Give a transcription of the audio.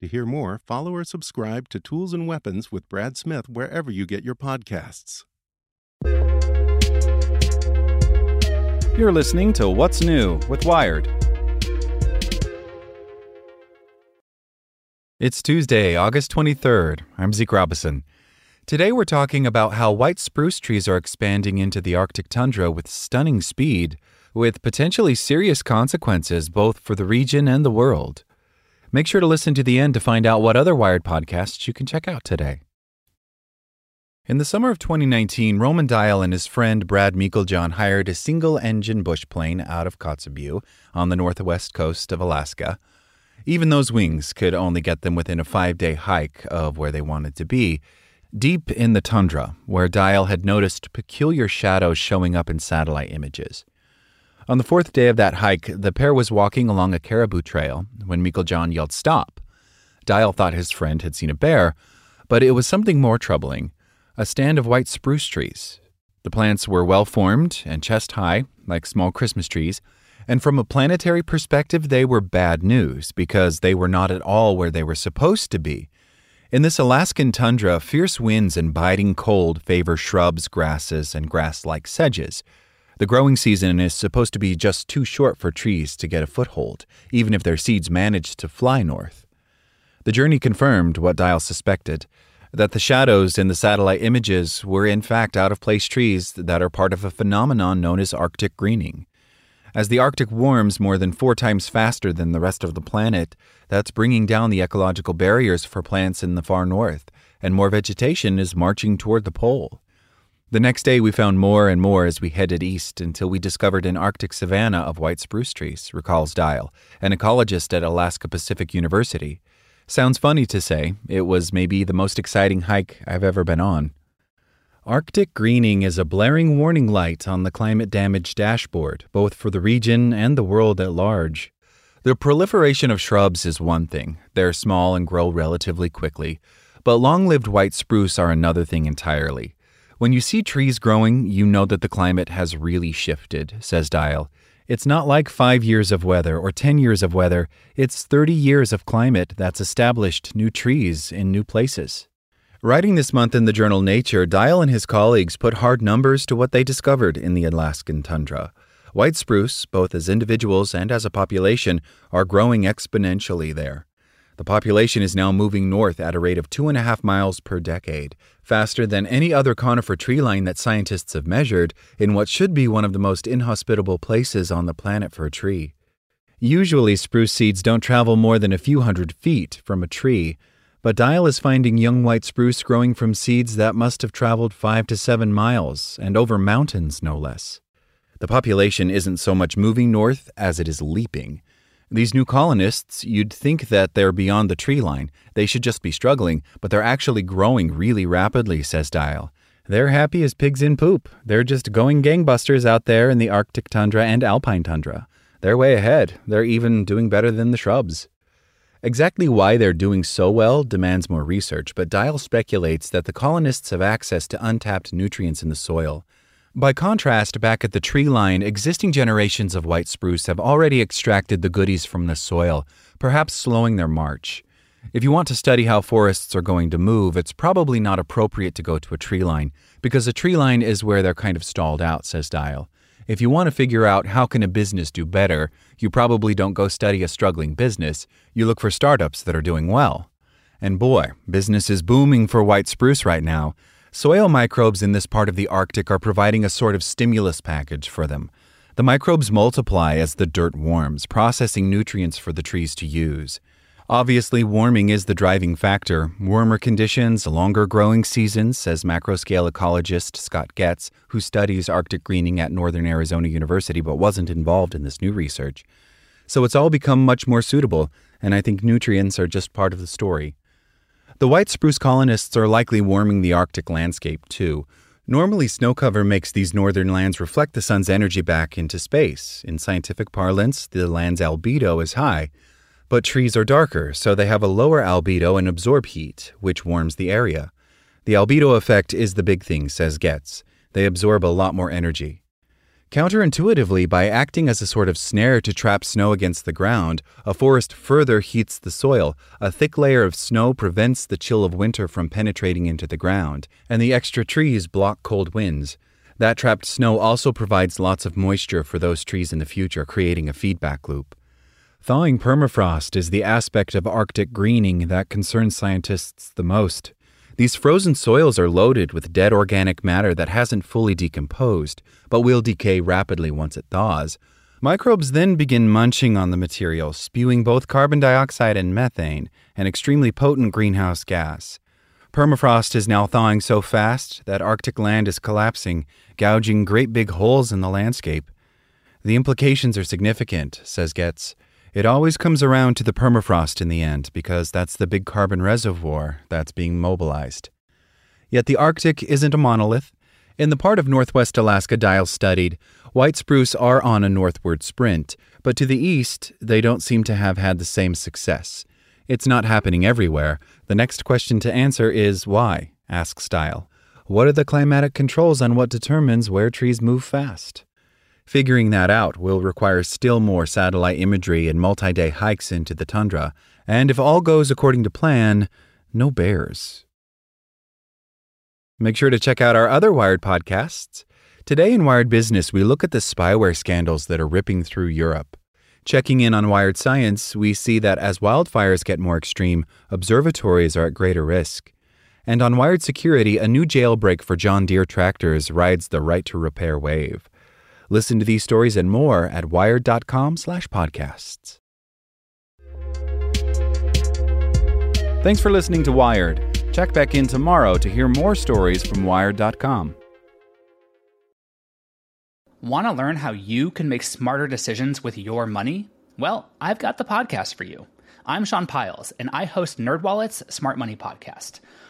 To hear more, follow or subscribe to Tools and Weapons with Brad Smith wherever you get your podcasts. You're listening to What's New with Wired. It's Tuesday, August 23rd. I'm Zeke Robison. Today we're talking about how white spruce trees are expanding into the Arctic tundra with stunning speed, with potentially serious consequences both for the region and the world. Make sure to listen to the end to find out what other Wired podcasts you can check out today. In the summer of 2019, Roman Dial and his friend Brad Meiklejohn hired a single engine bush plane out of Kotzebue on the northwest coast of Alaska. Even those wings could only get them within a five day hike of where they wanted to be, deep in the tundra, where Dial had noticed peculiar shadows showing up in satellite images. On the fourth day of that hike, the pair was walking along a caribou trail when Meiklejohn yelled, Stop! Dial thought his friend had seen a bear, but it was something more troubling a stand of white spruce trees. The plants were well formed and chest high, like small Christmas trees, and from a planetary perspective, they were bad news because they were not at all where they were supposed to be. In this Alaskan tundra, fierce winds and biting cold favor shrubs, grasses, and grass like sedges. The growing season is supposed to be just too short for trees to get a foothold, even if their seeds manage to fly north. The journey confirmed what Dial suspected that the shadows in the satellite images were in fact out of place trees that are part of a phenomenon known as Arctic greening. As the Arctic warms more than four times faster than the rest of the planet, that's bringing down the ecological barriers for plants in the far north, and more vegetation is marching toward the pole. The next day, we found more and more as we headed east until we discovered an Arctic savanna of white spruce trees, recalls Dial, an ecologist at Alaska Pacific University. Sounds funny to say, it was maybe the most exciting hike I've ever been on. Arctic greening is a blaring warning light on the climate damage dashboard, both for the region and the world at large. The proliferation of shrubs is one thing, they're small and grow relatively quickly, but long lived white spruce are another thing entirely. When you see trees growing, you know that the climate has really shifted, says Dial. It's not like five years of weather or 10 years of weather, it's 30 years of climate that's established new trees in new places. Writing this month in the journal Nature, Dial and his colleagues put hard numbers to what they discovered in the Alaskan tundra. White spruce, both as individuals and as a population, are growing exponentially there. The population is now moving north at a rate of two and a half miles per decade, faster than any other conifer tree line that scientists have measured in what should be one of the most inhospitable places on the planet for a tree. Usually, spruce seeds don't travel more than a few hundred feet from a tree, but Dial is finding young white spruce growing from seeds that must have traveled five to seven miles, and over mountains, no less. The population isn't so much moving north as it is leaping. These new colonists, you'd think that they're beyond the tree line. They should just be struggling, but they're actually growing really rapidly, says Dial. They're happy as pigs in poop. They're just going gangbusters out there in the Arctic tundra and alpine tundra. They're way ahead. They're even doing better than the shrubs. Exactly why they're doing so well demands more research, but Dial speculates that the colonists have access to untapped nutrients in the soil. By contrast, back at the tree line, existing generations of white spruce have already extracted the goodies from the soil, perhaps slowing their march. If you want to study how forests are going to move, it's probably not appropriate to go to a tree line, because a tree line is where they're kind of stalled out, says Dial. If you want to figure out how can a business do better, you probably don't go study a struggling business, you look for startups that are doing well. And boy, business is booming for white spruce right now. Soil microbes in this part of the Arctic are providing a sort of stimulus package for them. The microbes multiply as the dirt warms, processing nutrients for the trees to use. Obviously, warming is the driving factor. Warmer conditions, longer growing seasons, says macroscale ecologist Scott Goetz, who studies Arctic greening at Northern Arizona University but wasn't involved in this new research. So it's all become much more suitable, and I think nutrients are just part of the story. The white spruce colonists are likely warming the Arctic landscape, too. Normally, snow cover makes these northern lands reflect the sun's energy back into space. In scientific parlance, the land's albedo is high. But trees are darker, so they have a lower albedo and absorb heat, which warms the area. The albedo effect is the big thing, says Goetz. They absorb a lot more energy. Counterintuitively, by acting as a sort of snare to trap snow against the ground, a forest further heats the soil. A thick layer of snow prevents the chill of winter from penetrating into the ground, and the extra trees block cold winds. That trapped snow also provides lots of moisture for those trees in the future, creating a feedback loop. Thawing permafrost is the aspect of Arctic greening that concerns scientists the most. These frozen soils are loaded with dead organic matter that hasn't fully decomposed, but will decay rapidly once it thaws. Microbes then begin munching on the material, spewing both carbon dioxide and methane, an extremely potent greenhouse gas. Permafrost is now thawing so fast that Arctic land is collapsing, gouging great big holes in the landscape. The implications are significant, says Goetz. It always comes around to the permafrost in the end because that's the big carbon reservoir that's being mobilized. Yet the Arctic isn't a monolith. In the part of northwest Alaska Dial studied, white spruce are on a northward sprint, but to the east, they don't seem to have had the same success. It's not happening everywhere. The next question to answer is why? asks Dial. What are the climatic controls on what determines where trees move fast? Figuring that out will require still more satellite imagery and multi day hikes into the tundra, and if all goes according to plan, no bears. Make sure to check out our other Wired podcasts. Today in Wired Business, we look at the spyware scandals that are ripping through Europe. Checking in on Wired Science, we see that as wildfires get more extreme, observatories are at greater risk. And on Wired Security, a new jailbreak for John Deere tractors rides the right to repair wave. Listen to these stories and more at wired.com/podcasts. Thanks for listening to Wired. Check back in tomorrow to hear more stories from wired.com. Want to learn how you can make smarter decisions with your money? Well, I've got the podcast for you. I'm Sean Pyles, and I host NerdWallet's Smart Money Podcast.